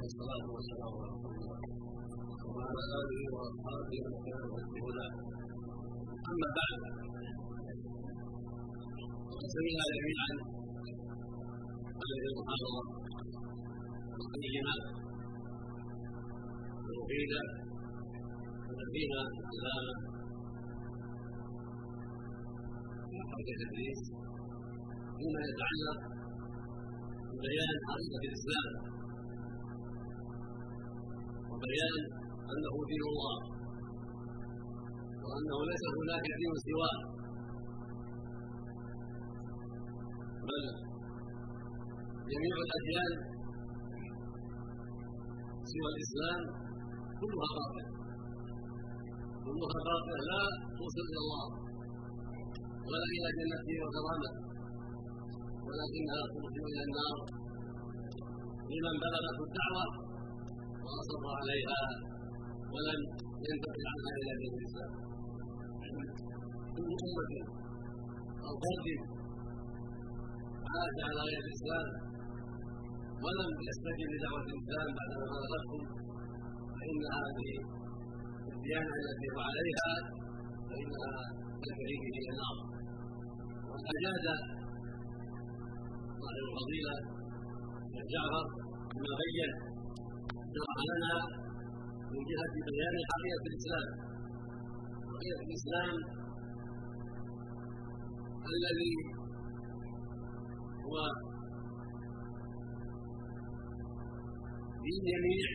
والصلاة والسلام على رسول الله. وعلى آله وأصحابه ومن بهدى أما بعد فقد سمعنا جميعا هذه المحاضرة القيمة المفيدة الذين العلامة في حركة التدريس فيما يتعلق ببيان حقيقة الإسلام وبيان أنه دين الله وأنه ليس هناك دين سواه. بل جميع الأديان سوى الإسلام كلها باطلة. كلها باطلة. لا توصل إلى الله ولا إلى جنته وكرامته. ولكنها توصل إلى النار. لمن بلغته الدعوة وأصر عليها ولم ينتقل عنها إلى دين الإسلام كل أمة أو فرد عاش على غير الإسلام ولم يستجب لدعوة الإسلام بعدما بلغته فإن هذه الديانة التي هو عليها فإنها تنتهي به إلى النار. وقد أجاد صاحب الفضيلة الشيخ جعفر بما بين شرح لنا من جهة بيان حقيقة الإسلام حقيقة الإسلام الذي هو دين جميع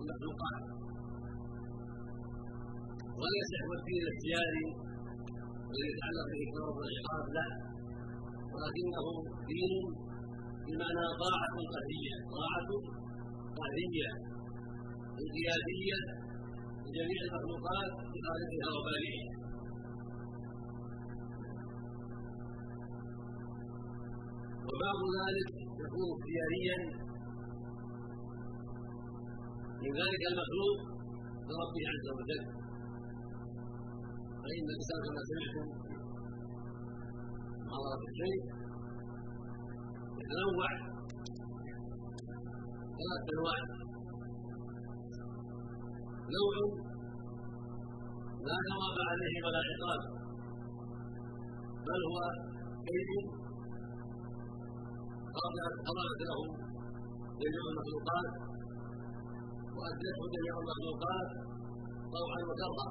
المخلوقات وليس هو الدين الاختياري الذي يتعلق بالإكرام والعقاب لا ولكنه دين بمعنى طاعة قهرية. طاعة قهرية. انقيادية لجميع المخلوقات بخالقها وبارئها وبعض ذلك يكون اختياريا من ذلك المخلوق لربه عز وجل. فإن الإنسان كما سمعتم حضرة الشيء يتنوع ثلاث أنواع نوع لا ثواب عليه ولا عقاب بل هو كيد قرأت له جميع المخلوقات وأدته جميع المخلوقات طوعا وكرها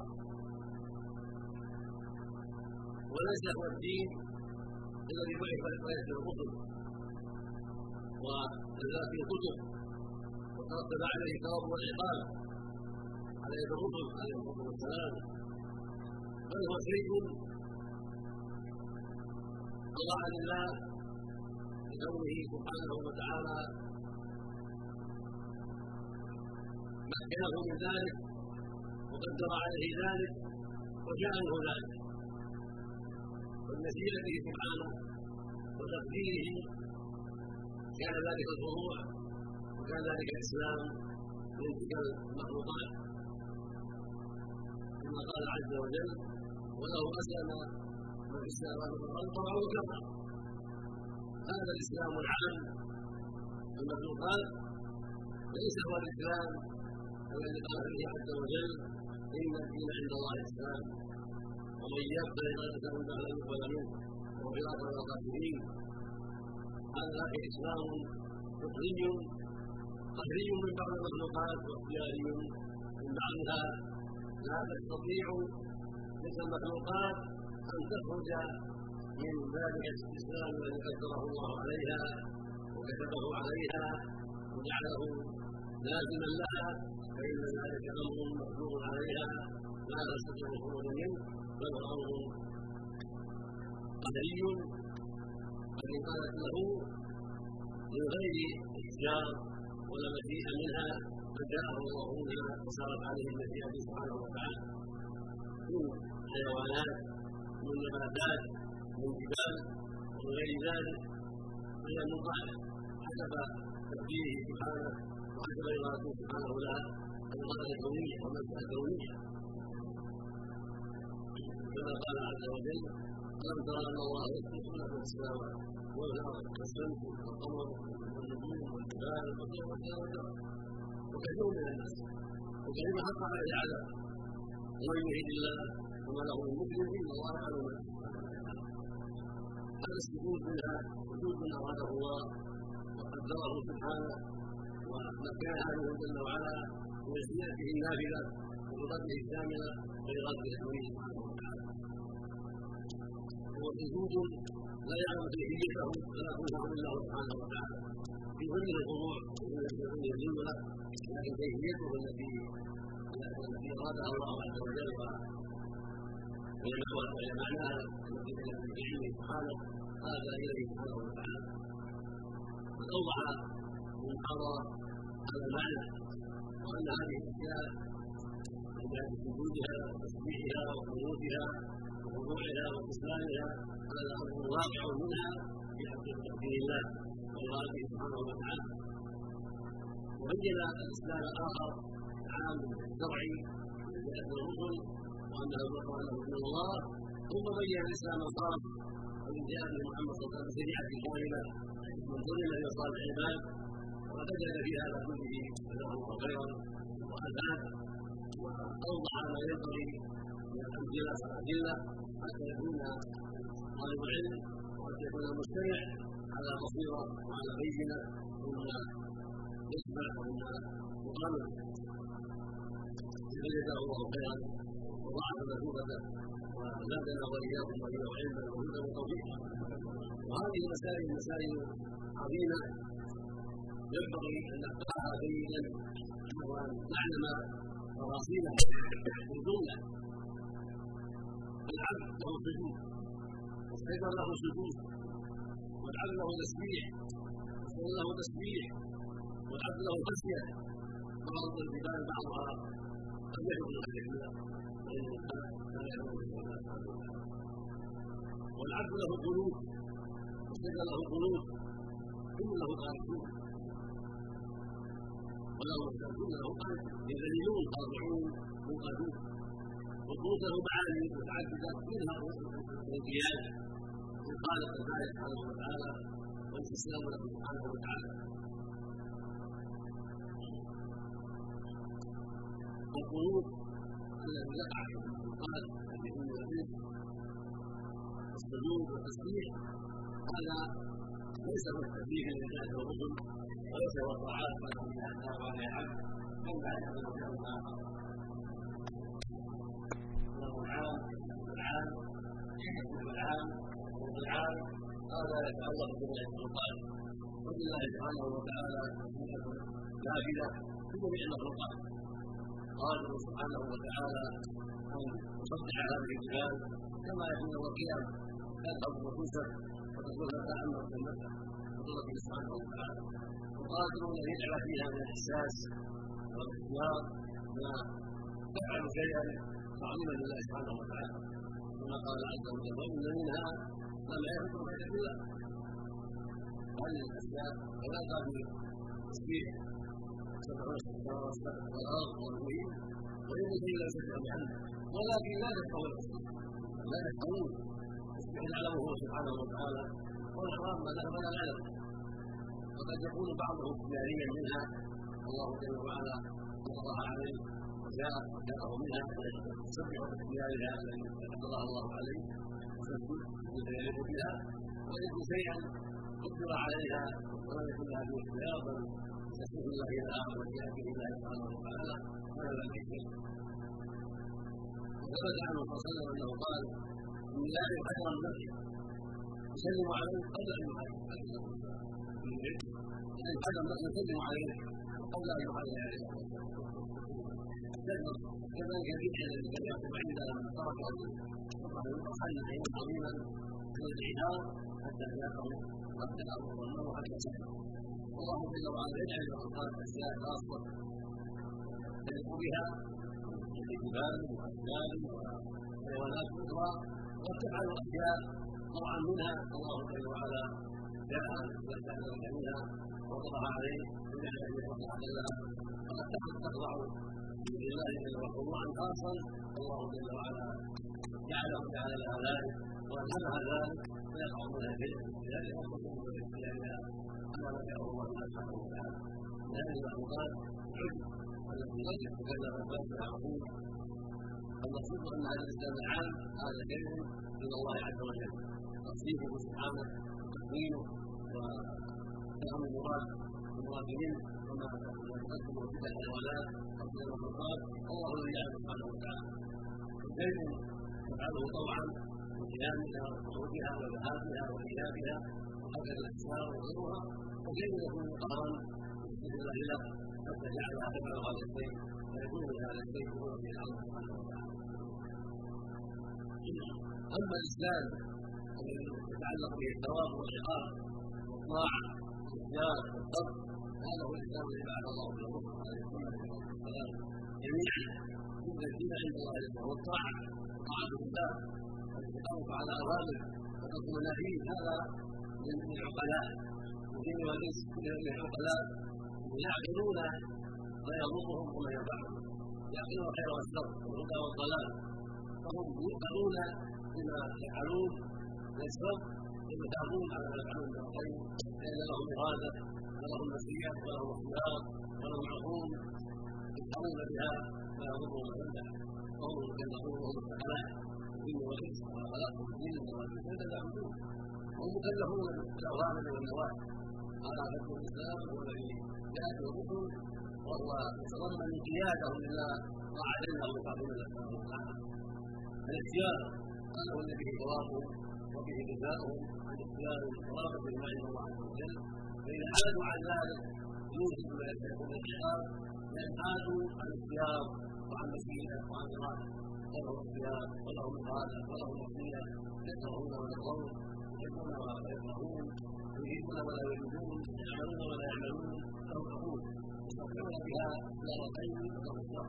وليس هو الدين الذي بعث بعث الرسل ونزل فيه الكتب وترتب عليه الثواب والعقاب. على يد الرسل عليه الصلاه والسلام. بل هو شيء قضاء لله لكونه سبحانه وتعالى. مكنه من ذلك وقدر عليه ذلك وجعله ذلك. وبمشيئته سبحانه وتقديره كان ذلك الخضوع وكان ذلك الإسلام من تلك المخلوقات. كما قال عز وجل وله اسلم من في السماوات والأرض طوعا هذا الإسلام العام المخلوقات ليس هو الإسلام الذي قال فيه عز وجل إن الدين عند الله الاسلام ومن يبتغي غير الاسلام فلن يقبل منه وهو في الاخره هذا اسلام فطري قهري من بعض المخلوقات واختياري من بعضها لا تستطيع تلك المخلوقات أن تخرج من ذلك الإسلام الذي قدره الله عليها وكتبه عليها وجعله لازما لها فإن ذلك أمر مقدور عليها. لا تستطيع الخروج منه بل هو أمر قد قالت له من غير إحجار ولا مشيئه منها فجاءه الله منها وصارت عليه المشيئه سبحانه وتعالى. من حيوانات من نباتات من جبال ومن غير ذلك فهي مطاعه حسب تقديره سبحانه وحسب إرادته سبحانه لها. الاراده الكونية والمساله الكونيه كما قال عز وجل ترى أن الله يسجد له السماوات والأرض والشمس والقمر والنجوم والجبال والطير وكثير من الناس وكلمة حق عليه العذاب ومن يهد الله وما له من مكرم إلا الله يعلم ما هذا السجود منها سجود من أراده الله وقدره سبحانه ومكنها له جل وعلا من زيادته النافلة وبقدره الشاملة ولغاية الأمر سبحانه هو لا يعلم كيفيته ولا يكون إلا الله سبحانه وتعالى. في كل الخضوع ومن الجمله لكن كيفيته التي التي ارادها الله عز وجل. وهي معناها التي كانت في علمه سبحانه هذا اليه سبحانه وتعالى. قد أوضح المحاضره هذا المعنى وأن هذه الأشياء سجودها وتسبيحها وقنوتها وخضوعها واستسلامها هذا أمر واقع منها في حق دين الله واراده سبحانه وتعالى. وبين الإسلام الآخر عام من جهه الرسل وانه وانه من الله ثم بين الإسلام الخاص ومن جاء به محمد صلى الله عليه وسلم شريعه كامله من ظلم صالح العباد وقد أجل في هذا كله الله خيرا وافاد وأوضح ما ينبغي من الأمثلة والأدلة حتى يكون طالب العلم وحتى يكون المستمع على بصيرة وعلى بينة مما يسمع ومما يقرر. فجزاه الله خيرا وضاعف مثوبته وزادنا وإياكم وإياه علما وهدى وتوفيقا وهذه المسائل مسائل عظيمة ينبغي أن نقطعها جيدا وأن نعلم تفاصيلها في الجمله العبد له سجود والشيطان له سجود والعبد له تسبيح. والشيطان له تسبيح. والعبد له خشيه بعض الجبال بعضها قد الله والعبد له قلوب. والشيطان له قلوب. كل له قانتون كل له قانتون يذللون خاضعون منقادون وقلت له معاني متعدده منها الانقياد للخالق البارئ سبحانه وتعالى والاستسلام له سبحانه وتعالى. القلوب الذي يقع في القلب الذي هو الذي السجود والتسبيح هذا ليس من التسبيح لله والرسل وليس هو الطاعات التي يحتاج عليها العبد بل لا يحتاج اخر العام العام العام العام هذا يتعلق بما السلطان ولله سبحانه وتعالى نافذه في جميع المخلوقات قادر سبحانه وتعالى ان يصدع هذه الجبال كما يكون القيام تذهب وتنسف وتكون تتامل في المسح بقدرته سبحانه وتعالى وقادر ان يجعل فيها من الإحساس والاختيار ما تفعل شيئا تعظيما لله سبحانه وتعالى. كما قال عز وجل وان منها لما يخلق من الله هذه الأشياء فلا قال تسبيح سبحانه السماوات والارض والمحيط ويمضي إلى سبح بحمده ولكن لا تفقهون لا تسبيح يعلمه هو سبحانه وتعالى. والاحرام ما لا يعلم. وقد يكون بعضهم اختياريا منها الله جل وعلا فرضها عليه وجاء جاءه منها يسبح باختيارها الذي قدرها الله عليه وتسجد يليق بها ويجد شيئا قدر عليها ولم يكن لها به اختيار بل يسوق الله آخر وياتي الله سبحانه وتعالى ولا لا شيء وثبت عنه صلى الله عليه وسلم أنه قال اني لا خيرا نفسي يسلم عليه قبل أن يحاسب خيرا نفسي يسلم عليه قبل ان يحاسب عليه. كذلك الذكر الذي كان يكتب عند من ترك حل شيئا عظيما من العنار حتى يقع حتى الأرض والنار حتى الله جل وعلا يجعل له أشياء خاصة يليق بها الجبال والاشجار وحيوانات أخرى قد تفعل أشياء طبعا منها. الله جل وعلا جاء ذلك منها ووضعها عليه وجعل ان يوضع لها فقد تخضع لله جل وعلا الله جل وعلا جعله تعالى لها ذلك وان منع ذلك فيقع من البدع لذلك يخصص باختيارها اما ما شاء الله سبحانه وتعالى لأن المخلوقات عد التي قد يتكلم الناس يعرفون المقصود ان هذا الاسلام العام هذا شيء من الله عز وجل تصديقه سبحانه وتكوينه وفهم المراد المراد منه وما تقدم وفتح الحيوانات قبل المخلوقات الله الذي يعلم سبحانه وتعالى. شيء تفعله طوعا وقيامها وخروجها وذهابها وإيابها وهكذا الاسماء وغيرها. وكيف يكون قهرا باذن الله له حتى جعلها تفعل هذا الشيء فيكون هذا الشيء هو في الله سبحانه وتعالى. أما الإسلام الذي يتعلق به الثواب والعقاب والطاعه والاختيار والصبر هذا هو الاسلام الذي بعث الله به الرسل عليه الصلاة جميعا أن الدين عند الله هو الطاعة طاعة الله والاستقامه على أوامره وترك مناهيه هذا من العقلاء. الجن والانس من العقلاء يعقلون ما يضرهم وما ينفعهم. يعقلون الخير والشر والهدى والضلال. فهم يوقنون بما يفعلون من الشر ويتعبون على ما يفعلون من الخير لأن لهم إرادة ولهم مسيح ولهم اختيار ولهم عقول. يفعلون بها ما يضرهم وينفع وهم مكلفون وهم الثقلان الجن والانس وما خلقهم الجن والانس إلا ليعبدون هم مكلفون بالاوامر والنواهي هذا حكم الإسلام هو الذي جاءت الرسل. وهو يتضمن انقيادهم إلى طاعه الله الله سبحانه وتعالى. الاختيار هذا هو الذي ثوابهم وبه جزاؤهم عن اختيار القرابه الله عز وجل فاذا حادوا عن ذلك يوجب ما يستحقون العقاب لأن حادوا عن الاختيار وعن مشيئه وعن اراده ولهم اختيار ولهم اراده ولهم مشيئه يكرهون ويرضون يحبون ولا يكرهون يريدون ولا يريدون يعملون ولا يعملون لهم عقول يستطيعون بها مرتين ولهم الشر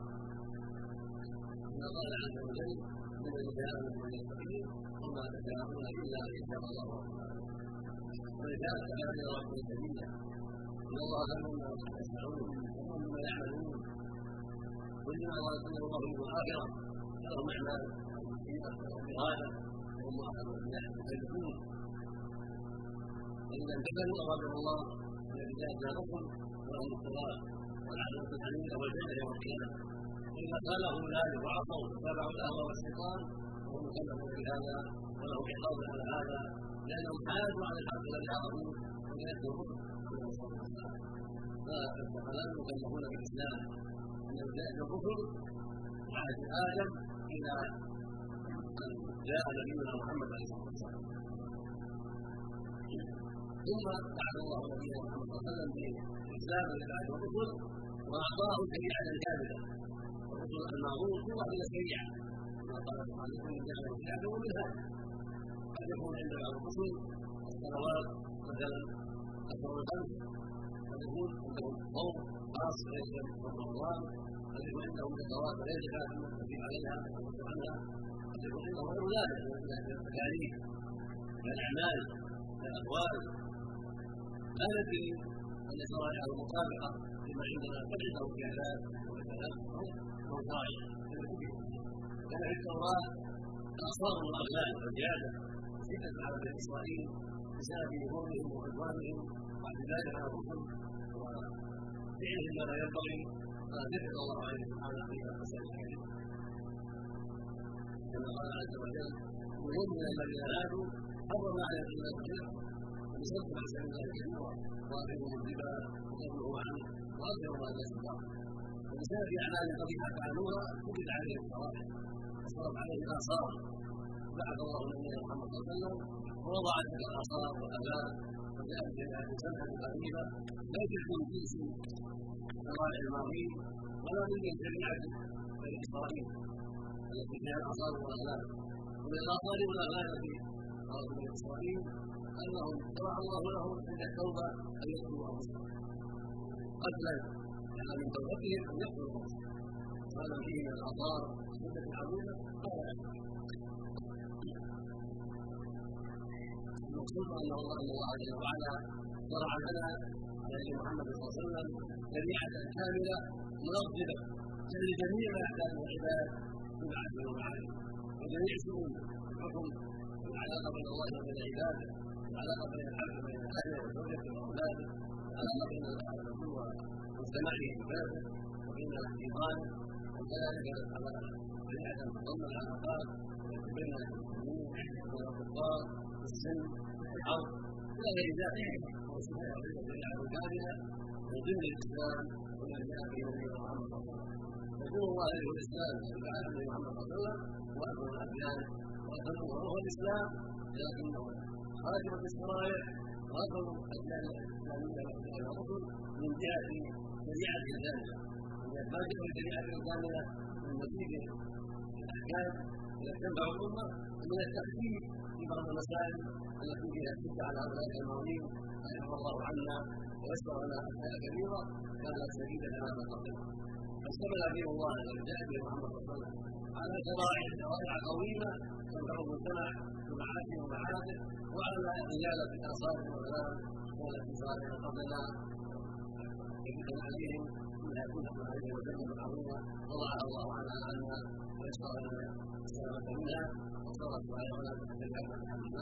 كما قال عز وجل من من المتقين وما تشاءون الا ان يشاء الله ولذلك كان ربه سبيلا ان الله لهم يسمعون وهم ما يعملون كلما ورثنا الله في الاخره لهم اعمال المصيبه والاراده وهم أهل يحتجون فإذا انتقلوا أرادهم الله ولله جارهم ولهم الصلاة والعدل الحميد والجنة يوم القيامة وإذا خالفوا ذلك وعصوا واتبعوا الأهوى والشيطان فهم مكلفون بهذا ولهم عقاب على هذا لأنهم حادوا عن الحق الذي عرفوه ويكفرون فالثقلان مكلفون بالإسلام. أن ذلك الكفر عهد آدم إلى أن جاء نبينا محمد عليه الصلاة والسلام. ثم بعث الله نبينا محمد صلى الله عليه وسلم بالاسلام لبعض الرسل وأعطاه شريعه كامله الرسل المعروف هو من الشريعه كما قال سبحانه من الكتاب ومنها يكون عند بعض الرسل الصلوات مثلا أكثر الخمس قد يكون عندهم صوم خاص ليس من رمضان قد يكون عندهم زكوات كافي المتفق عليها عنها قد يكون عندهم غير ذلك من التكاليف من الاعمال من الاقوال لا ندري أن شرائع المطابقة لما عندنا قد عنده خلافات وكذا أو شرائع كان في التوراة الاصوات والاغلال والزيادة. شدت على بني اسرائيل بسبب ظلمهم وعدوانهم واعتدائهم على الرسل وفعلهم ما لا ينبغي فذكر الله عليه سبحانه في المسائل الكريمه كما قال عز وجل ومن الذين هادوا حرم عليهم الكلام بصرف عن سبيل الله كثيرا واخذهم الربا وقبله عنه ما الناس الله وبسبب اعمال قبيحه فعلوها كتب عليهم الصراحه وصرف عليه الاثار بعث الله نبينا محمد صلى الله عليه وسلم ووضع تلك الاثار والاغلال وجاءت بها سنه قريبه لا تحكم جنس شرائع الماضين ولا من شريعه بني إسرائيل التي فيها الاثار والاغلال ومن الاثار والاغلال التي قالت بني إسرائيل أنهم شرع الله لهم عند التوبة أن يقتلوا انفسهم قتلا كان من توبتهم أن يقتلوا انفسهم هذا فيه من الاثار سنه عظيمه قال المقصود ان الله جل وعلا شرع لنا على محمد صلى الله عليه وسلم شريعه كاملة منظمة لجميع ما يحتاجه العباد من عدل ومعاني وجميع شؤون الحكم العلاقه بين الله وبين عباده العلاقه بين العبد وبين أهله وزوجته وأولاده العلاقه بين العبد ومجتمعه وبلده وبين الإيمان وكذلك على شريعه تضم العلاقات بين المسلمين وبين الكفار السن الحرب إلى غير ذلك. من ضمن الإسلام ومن جاء به نبينا محمد صلى الله عليه وسلم. يقول الله عليه الإسلام وبعث النبي محمد صلى الله عليه وسلم. واكبر الاديان وأكبر وهو الاسلام لكنه خاتم الشرائع واكبر الاديان الاسلاميه من جهة شريعة الكامله ما جاء الشريعه الكامله من مزيد الأحكام تنفع الامه من التخفيف في بعض المسائل التي فيها شده على هؤلاء المؤمنين رحمه الله عنا ويسر لنا اشياء كثيره كانت شديده على ما قبل فاشتمل دين الله جاء به محمد صلى الله عليه وسلم على شرائع شرائع قويمه تنفع المجتمع بمعاشه ومعاده وعلى زياده الاثار والكلام والتي صارت قبلنا يجب كنا عليه وسلم عظيمه وضعها الله عنها عنا ويسر لنا السلامه منها وصارت علينا تحت الحمد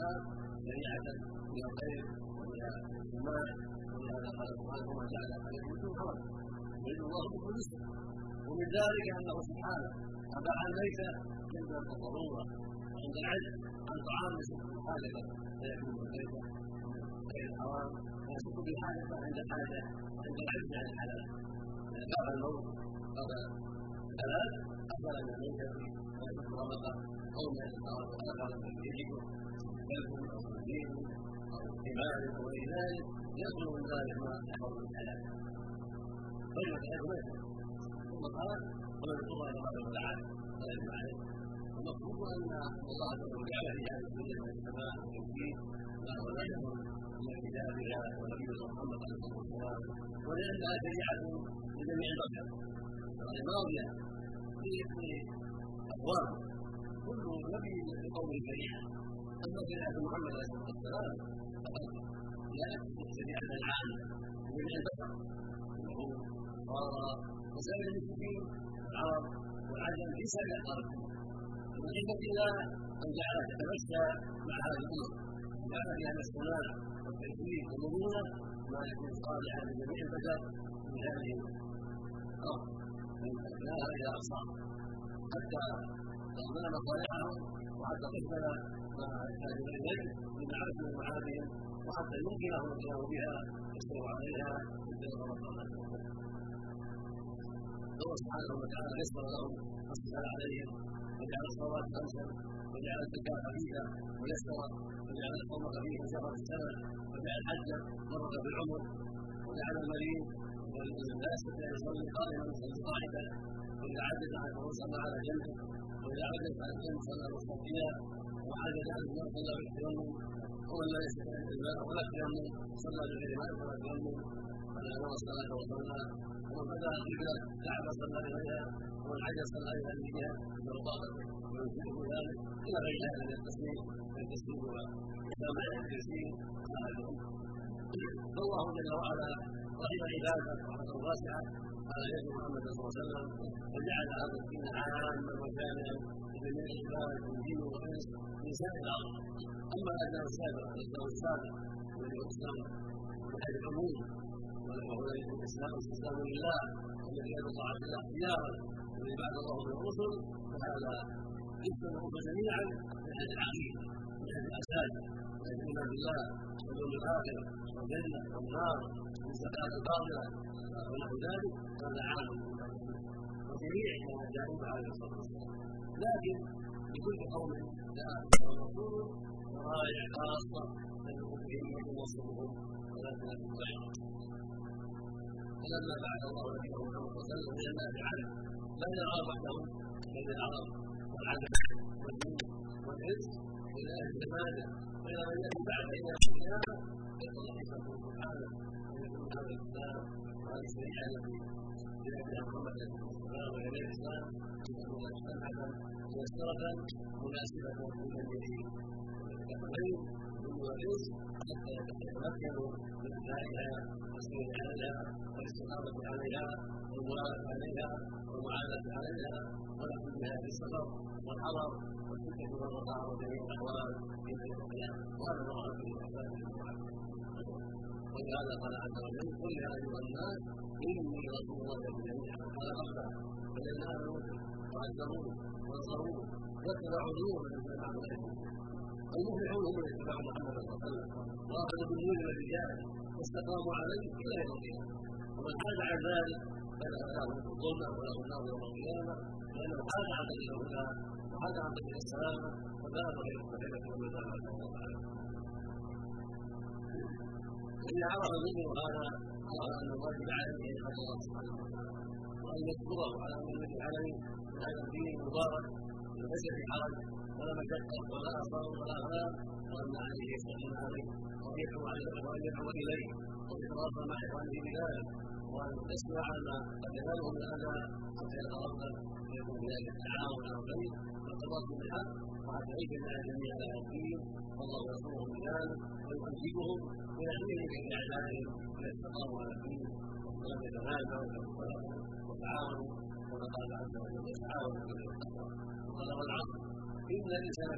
شريعه من الخير ومن الجمال ولهذا قال سبحانه جعل عليكم من حرج الله بكم اليسر ومن ذلك انه سبحانه اباح الميت عند الضروره وعند العجز عن طعام يسد الحاجة فيكون الميت غير الحرام ويسد بالحاجة عند الحاجة وعند العجز عن الحلال كان الموت قبل الحلال افضل من الميت ويكون رمضه أو من الحرام وقال قال يجب كلب أو خنزير أو حمار أو غير ذلك يخلو من ذلك ما يحفظ رجل يحب ثم قال ومن اضطر تعالى فلا اثم عليه المقصود ان الله عز وجل جعل الدنيا من السماء والتوحيد ما كتابها ونبينا محمد عليه الصلاه والسلام ولانها شريعه لجميع البشر ماضيه في اقوام كل نبي لقوم شريعه اما شريعه محمد عليه الصلاه والسلام فقد جاءت شريعه عامه لجميع البشر صار وسائر المسلمين العرب والعجم في سائر الأرض ومن حكمه الله ان جعلها تتمشى مع هذه الامم جعل فيها السماع والتكليف والمرونة ما يكون صالحا لجميع البشر من هذه الأرض من ادناها إلى اقصاها حتى تضمن مصالحهم وحتى تقبل ما يحتاجون إليه من معاشهم ومعادهم وحتى يمكنهم القيام بها يستوى عليها في رمضان الله سبحانه وتعالى يسر لهم والسلام عليهم. وجعل الصلاه خمسا وجعل الزكاه خفيفه ميسره وجعل الصوم خفيفا شهر السنة وجعل الحج مره في العمر وجعل المريض لا يستطيع أن يصلي قائما يصلي قاعدا وإذا عجز عنه صلى على جنبه وإذا عجز عن الجنب صلى مستقيا وعجز عن الجنب صلى بالتيمم ومن لا يستطيع الماء ولا التيمم صلى بغير ماء ولا تيمم على نوى الصلاه وصلى ومن بدا القبله كعبه صلى اليها إلى بها لو طالت ويمكنه ذلك. إلى غير ذلك من التسليم التسليم وكما التسليم فالله جل وعلا رحم عباده رحمه واسعة. على يد محمد صلى الله عليه وسلم وجعل هذا الدين عاما وجامعا لجميع العباد من دين والانس من سائر الأرض أما الاديان السابقه الاسلام السابق الذي هو الإسلام من حيث العموم وهو الإسلام استسلام لله والذي يد طاعه الله اختيارا والذي بعد الله من الرسل فهذا يشمل الرسل جميعا من حيث العقيده من حيث الأساس من حيث الايمان بالله واليوم الآخر والجنة والنار والزكاه الباطلة. ونحو ذلك هذا عام. وجميع ما جاءوا عليه الصلاة والسلام. لكن لكل قوم جاء رسول شرائع خاصة تدعو بهم وتوصلهم ولا تنافي فلما بعث الله نبيه محمد صلى الله عليه وسلم إلى الناس عالم لم يرى وحده بين العرب والعجم والجن والانس والى أهل العباده والى من ياتي بعد إلى القيامه حكمه سبحانه ان يكون هذا الاسلام وهذه الشريعه التي جاء محمد عليه الصلاه والسلام والى الاسلام ان تكون سمحه ميسره مناسبه للجميع والجن والانس حتى يتحقق يتمكنوا من ادائها والسير عليها والاستقامه عليها والموالاة عليها والمعاداة عليها ولكن بها في السفر والحضر والفتنة والرخاء وجميع الأحوال في يوم القيامة وهذا ما ورد في ولهذا قال عز وجل قل يا أيها الناس إني رسول الله جميعا قال ربنا فإن آمنوا وعزروه ونصروه واتبعوا النور الذي معه المفلحون هم من اتباع محمد صلى الله عليه وسلم واخذوا بالنور والرجال واستقاموا عليه إلى يوم القيامه ومن حاد عن ذلك فلا له الظلم وله النار يوم القيامه لأنه حاد عن سبيل الهدى وحاد عن سبيل السلامه فبان غير مستحيلة ومن إذا عرف منه هذا قال أن الواجب عليه أن يخاف الله سبحانه وتعالى وأن يشكره على أن الذي عليه هذا الدين المبارك ليس في ولا مشقة ولا أثار ولا أغلال وأن عليه يستحسن عليه وأن يدعو عليه وأن يدعو إليه وأن يتواصل مع إخوانه بذلك وأن يسمع ما قد يناله من الأذى حتى يتغفل ويكون ذلك التعاون على الخير والتواصل بالحق وحتى يعيش الناس جميعا على الدين والله ينصرهم بذلك من أعدائهم إذا استقاموا على الدين ولم يتنازعوا وتعاونوا كما عز وجل يتعاونوا بالتقوى وقال والعصر إن الانسان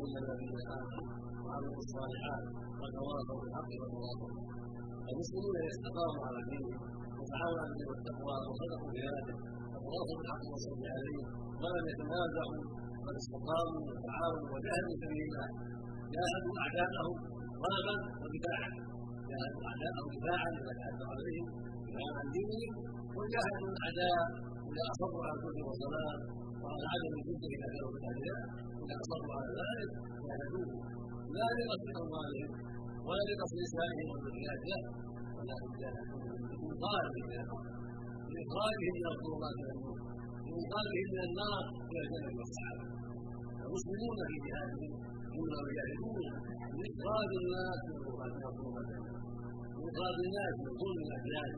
الا الذين امنوا وعملوا الصالحات وتواصوا بالحق وتواصوا المسلمون اذا استقاموا على دينهم وتعاونوا على الدين والتقوى وصدقوا بهذا وتواصوا بالحق والصبر عليه ولم يتنازعوا بل استقاموا وتعاونوا وجاهدوا في سبيل الله. جاهدوا أعداءهم طلبا ودفاعا جاهدوا أعداءهم دفاعا إذا تعدوا عليهم دفاعا عن دينهم وجاهدوا الأعداء إذا أصروا على الكفر والصلاه وعلى عدم الجد اذا كانوا بالادعياء إذا اصروا على ذلك جاهدوه لا لقصد اموالهم ولا لقصد نسائهم والذريات لا ولكن من النار بإخراجهم من الظلمات إلى النور بإنقاذهم من النار إلى الجنة والسعادة المسلمون في جهادهم إنما يجاهدون لإخراج الناس من الظلمات لإخراج الناس من ظلم الأديان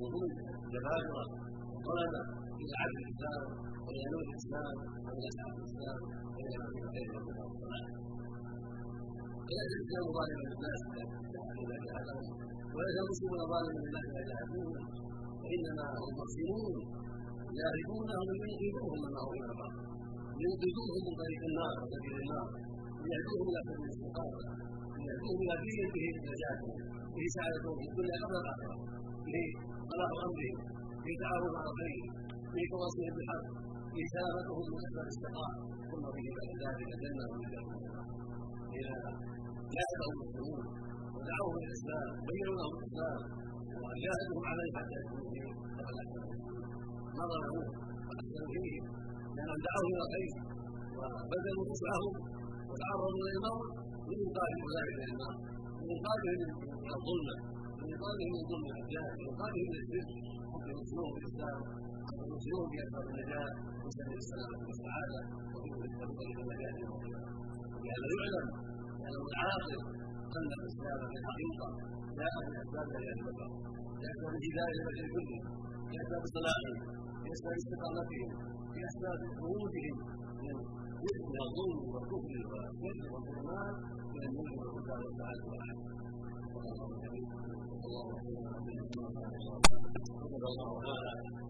وظلم الجبابرة وطلبة إلى عدل الإسلام الإسلام وإلى أسعاد الإسلام وإلى نعيم الخير والصلاة وليس الإسلام ظالما للناس إذا جاهدهم وليس المسلمون ظالما للناس إذا جاهدوهم وإنما هم محسنون يعرفونهم لينقذوهم من هو إلى الباطل لينقذوهم من طريق النار وسبيل النار ليهدوهم إلى سبيل الاستقامة ليهدوهم إلى دين به نجاتهم به سعادتهم في الدنيا قبل الآخرة به صلاح أمرهم به تعاون على الخير به تواصلهم بالحق من أسباب الاستقامة ثم به بعد ذلك الجنة والنجاة لهذا جاهدهم المسلمون ودعوهم إلى الإسلام وبينوا لهم الإسلام. وجاهدهم عليه حتى يكونوا فيه فقد احسنوا ما ظلموه فيه. لأنهم دعوهم إلى الخير. وبذلوا وسعهم وتعرضوا إلى الموت لانقاذ اولئك إلى النار؟ لانقاذهم من الظلمه لانقاذهم من ظلم لانقاذهم من الشرك. حتى يوصلوهم يوصلوهم باسباب النجاه وسبيل السلامه والسعاده وفي طريق النجاه ولهذا يعلم انه العاقل ان الاسلام في الحقيقة جاء من اسباب هذه البشر لاسباب هدايه البشر كلهم لاسباب صلاحهم لاسباب استقامتهم لاسباب خروجهم من من الظلم والكفر والشرك والظلمات إلى النور والهدى والسعاده والعافيه صلى الله عليه وسلم